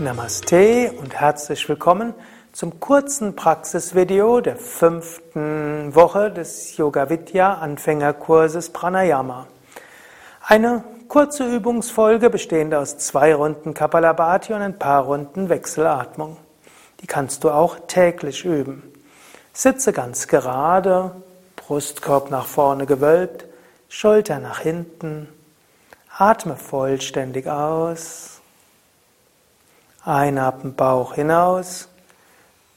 Namaste und herzlich willkommen zum kurzen Praxisvideo der fünften Woche des Yoga Vidya Anfängerkurses Pranayama. Eine kurze Übungsfolge bestehend aus zwei Runden Kapalabhati und ein paar Runden Wechselatmung. Die kannst du auch täglich üben. Sitze ganz gerade, Brustkorb nach vorne gewölbt, Schulter nach hinten. Atme vollständig aus. Einatmen, Bauch hinaus.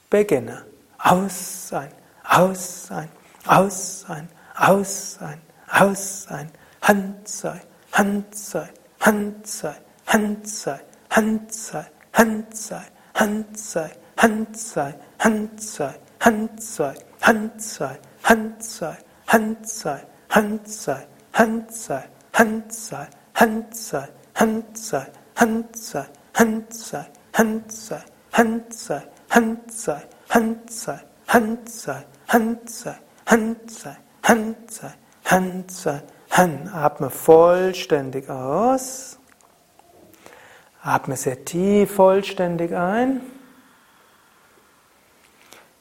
Beginne. Aus sein, aus sein, aus sein, aus sein, aus sein. Hand sei, Hand sei, Hand sei, Hand sei, Hand sei, Hand sei, Hand sei, Hand sei, Hand sei, Hand sei, Hand sei, Hand sei, Hand sei, Hand sei, Hand sei, Hand sei, Hand sei, Hand sei, Hand sei, Hand sei, Hand sei, Hand sei, Hand sei, Hand sei, Hand. Atme vollständig aus. Atme sehr tief vollständig ein.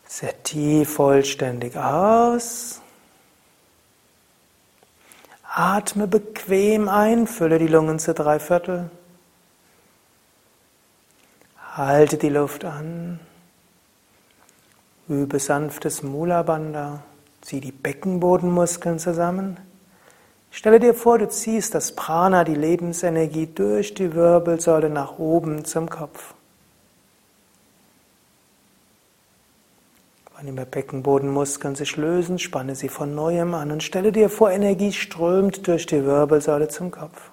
Sehr tief vollständig aus. Atme bequem ein, fülle die Lungen zu drei Viertel. Halte die Luft an. Übe sanftes Mula Bandha. Zieh die Beckenbodenmuskeln zusammen. Stelle dir vor, du ziehst das Prana, die Lebensenergie, durch die Wirbelsäule nach oben zum Kopf. Wann immer Beckenbodenmuskeln sich lösen, spanne sie von neuem an und stelle dir vor, Energie strömt durch die Wirbelsäule zum Kopf.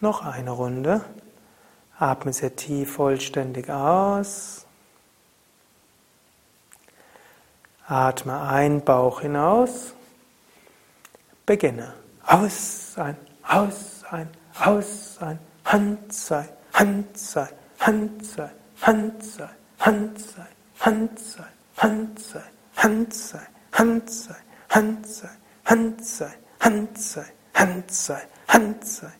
Noch eine Runde. Atme sehr tief vollständig aus. Atme ein, Bauch hinaus. Beginne. Aus sein, aus sein, aus sein. Hand sei, Hand sei, Hand sei, Hand sei, Hand sei, Hand sei, Hand sei, Hand sei, Hand sei, Hand sei, Hand sei, Hand sei, Hand sei, Hand sei.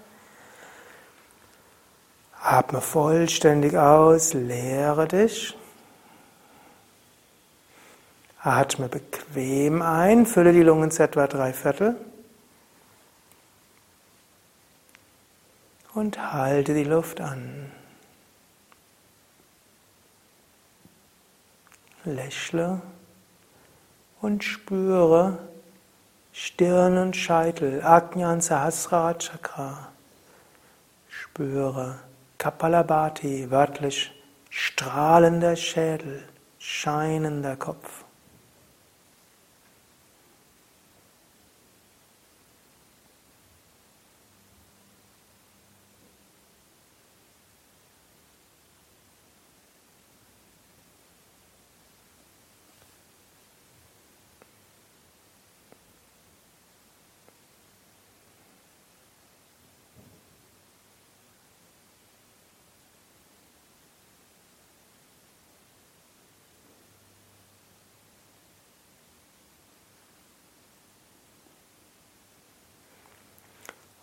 Atme vollständig aus, leere dich. Atme bequem ein, fülle die Lungen zu etwa drei Viertel. Und halte die Luft an. Lächle und spüre Stirn und Scheitel, Ajnan Sahasrara Chakra. Spüre Kapalabhati, wörtlich strahlender Schädel, scheinender Kopf.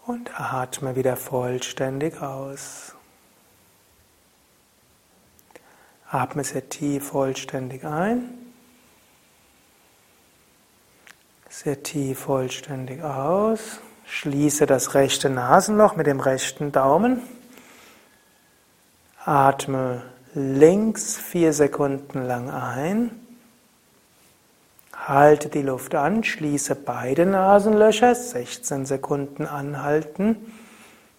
Und atme wieder vollständig aus. Atme sehr tief vollständig ein. Sehr tief vollständig aus. Schließe das rechte Nasenloch mit dem rechten Daumen. Atme links vier Sekunden lang ein. Halte die Luft an, schließe beide Nasenlöcher, 16 Sekunden anhalten.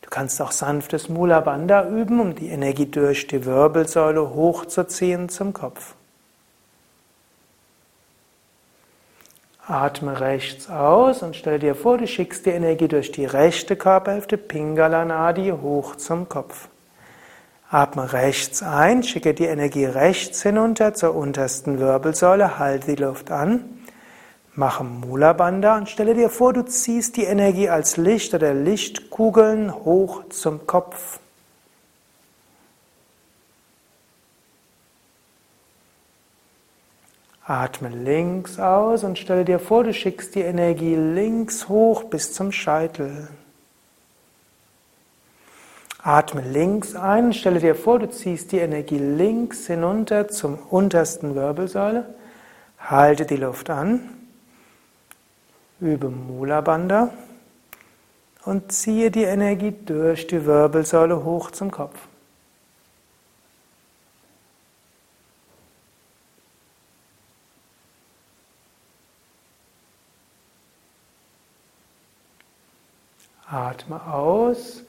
Du kannst auch sanftes Mula Bandha üben, um die Energie durch die Wirbelsäule hochzuziehen zum Kopf. Atme rechts aus und stell dir vor, du schickst die Energie durch die rechte Körperhälfte Pingala Nadi hoch zum Kopf. Atme rechts ein, schicke die Energie rechts hinunter zur untersten Wirbelsäule, halte die Luft an. Mache Mula Bandha und stelle dir vor, du ziehst die Energie als Licht oder Lichtkugeln hoch zum Kopf. Atme links aus und stelle dir vor, du schickst die Energie links hoch bis zum Scheitel. Atme links ein, stelle dir vor, du ziehst die Energie links hinunter zum untersten Wirbelsäule. Halte die Luft an. Übe Mula Bandha und ziehe die Energie durch die Wirbelsäule hoch zum Kopf. Atme aus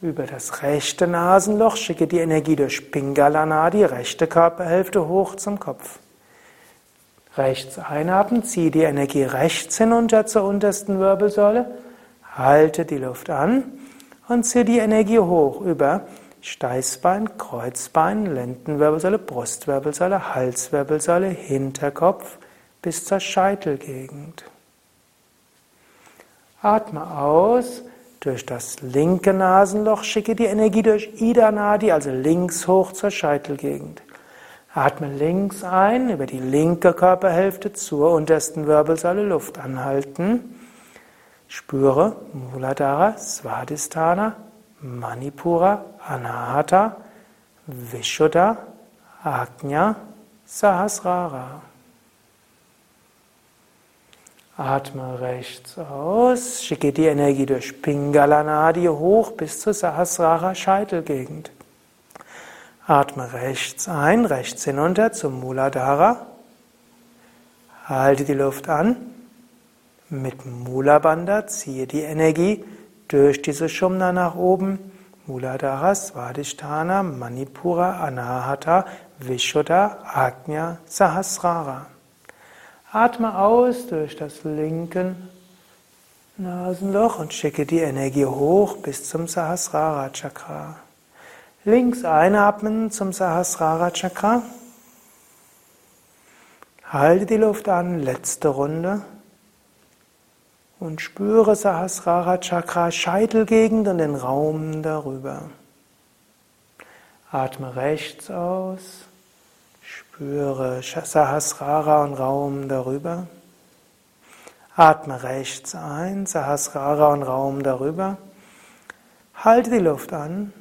über das rechte Nasenloch, schicke die Energie durch Pingala die rechte Körperhälfte, hoch zum Kopf. Rechts einatmen, ziehe die Energie rechts hinunter zur untersten Wirbelsäule, halte die Luft an und ziehe die Energie hoch über Steißbein, Kreuzbein, Lendenwirbelsäule, Brustwirbelsäule, Halswirbelsäule, Hinterkopf bis zur Scheitelgegend. Atme aus durch das linke Nasenloch schicke die Energie durch Ida Nadi, also links hoch zur Scheitelgegend. Atme links ein, über die linke Körperhälfte zur untersten Wirbelsäule Luft anhalten. Spüre Muladhara, Svadhisthana, Manipura, Anahata, Vishuddha, Ajna, Sahasrara. Atme rechts aus, schicke die Energie durch Pingala Nadi hoch bis zur Sahasrara Scheitelgegend. Atme rechts ein, rechts hinunter zum Muladhara. Halte die Luft an. Mit Mula Bandha ziehe die Energie durch diese Shumna nach oben. Muladhara, Svadhisthana, Manipura, Anahata, Vishuddha, Ajna, Sahasrara. Atme aus durch das linke Nasenloch und schicke die Energie hoch bis zum Sahasrara Chakra. Links einatmen zum Sahasrara Chakra. Halte die Luft an, letzte Runde. Und spüre Sahasrara Chakra, Scheitelgegend und den Raum darüber. Atme rechts aus. Spüre Sahasrara und Raum darüber. Atme rechts ein, Sahasrara und Raum darüber. Halte die Luft an.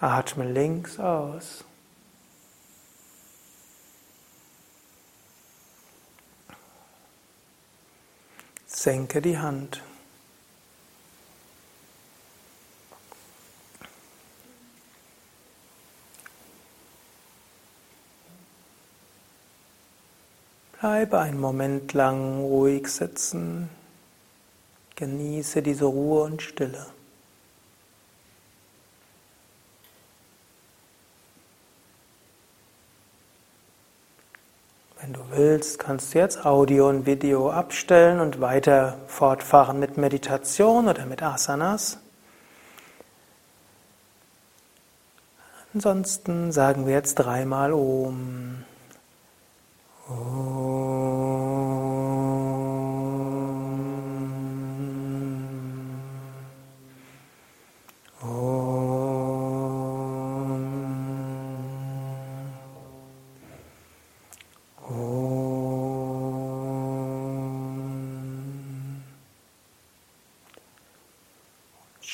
Atme links aus. Senke die Hand. Bleibe einen Moment lang ruhig sitzen. Genieße diese Ruhe und Stille. Wenn du willst, kannst du jetzt Audio und Video abstellen und weiter fortfahren mit Meditation oder mit Asanas. Ansonsten sagen wir jetzt dreimal Om. Om.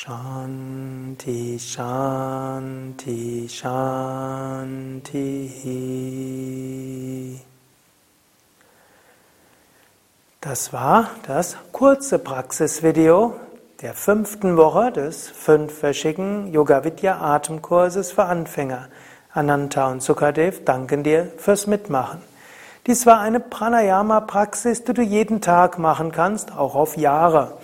Shanti, Shanti, Shanti. Das war das kurze Praxisvideo der fünften Woche des fünfwöchigen Yoga Vidya Atemkurses für Anfänger. Ananta und Sukadev danken dir fürs Mitmachen. Dies war eine Pranayama-Praxis, die du jeden Tag machen kannst, auch auf Jahre.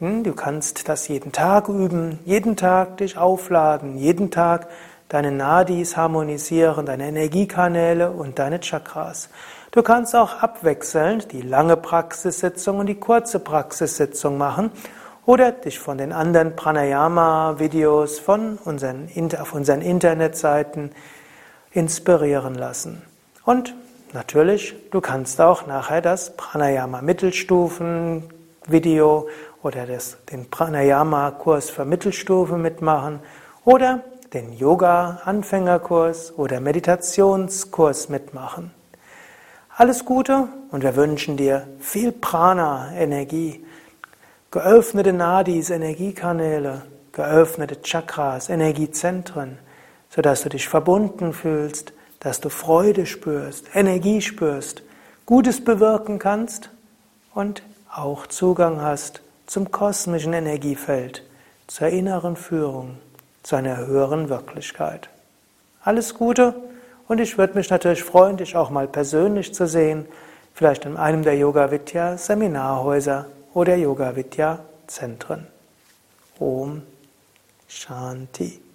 Hm, du kannst das jeden Tag üben, jeden Tag dich aufladen, jeden Tag deine Nadis harmonisieren, deine Energiekanäle und deine Chakras. Du kannst auch abwechselnd die lange Praxissitzung und die kurze Praxissitzung machen oder dich von den anderen Pranayama-Videos von unseren, auf unseren Internetseiten inspirieren lassen. Und natürlich, du kannst auch nachher das Pranayama Mittelstufen-Video oder das, den Pranayama-Kurs für Mittelstufe mitmachen oder den Yoga-Anfängerkurs oder Meditationskurs mitmachen. Alles Gute und wir wünschen dir viel Prana-Energie, geöffnete Nadis, Energiekanäle, geöffnete Chakras, Energiezentren, sodass du dich verbunden fühlst, dass du Freude spürst, Energie spürst, Gutes bewirken kannst und auch Zugang hast zum kosmischen Energiefeld, zur inneren Führung, zu einer höheren Wirklichkeit. Alles Gute und ich würde mich natürlich freuen, dich auch mal persönlich zu sehen, vielleicht in einem der Yoga Vidya Seminarhäuser oder Yoga Vidya Zentren. Om Shanti.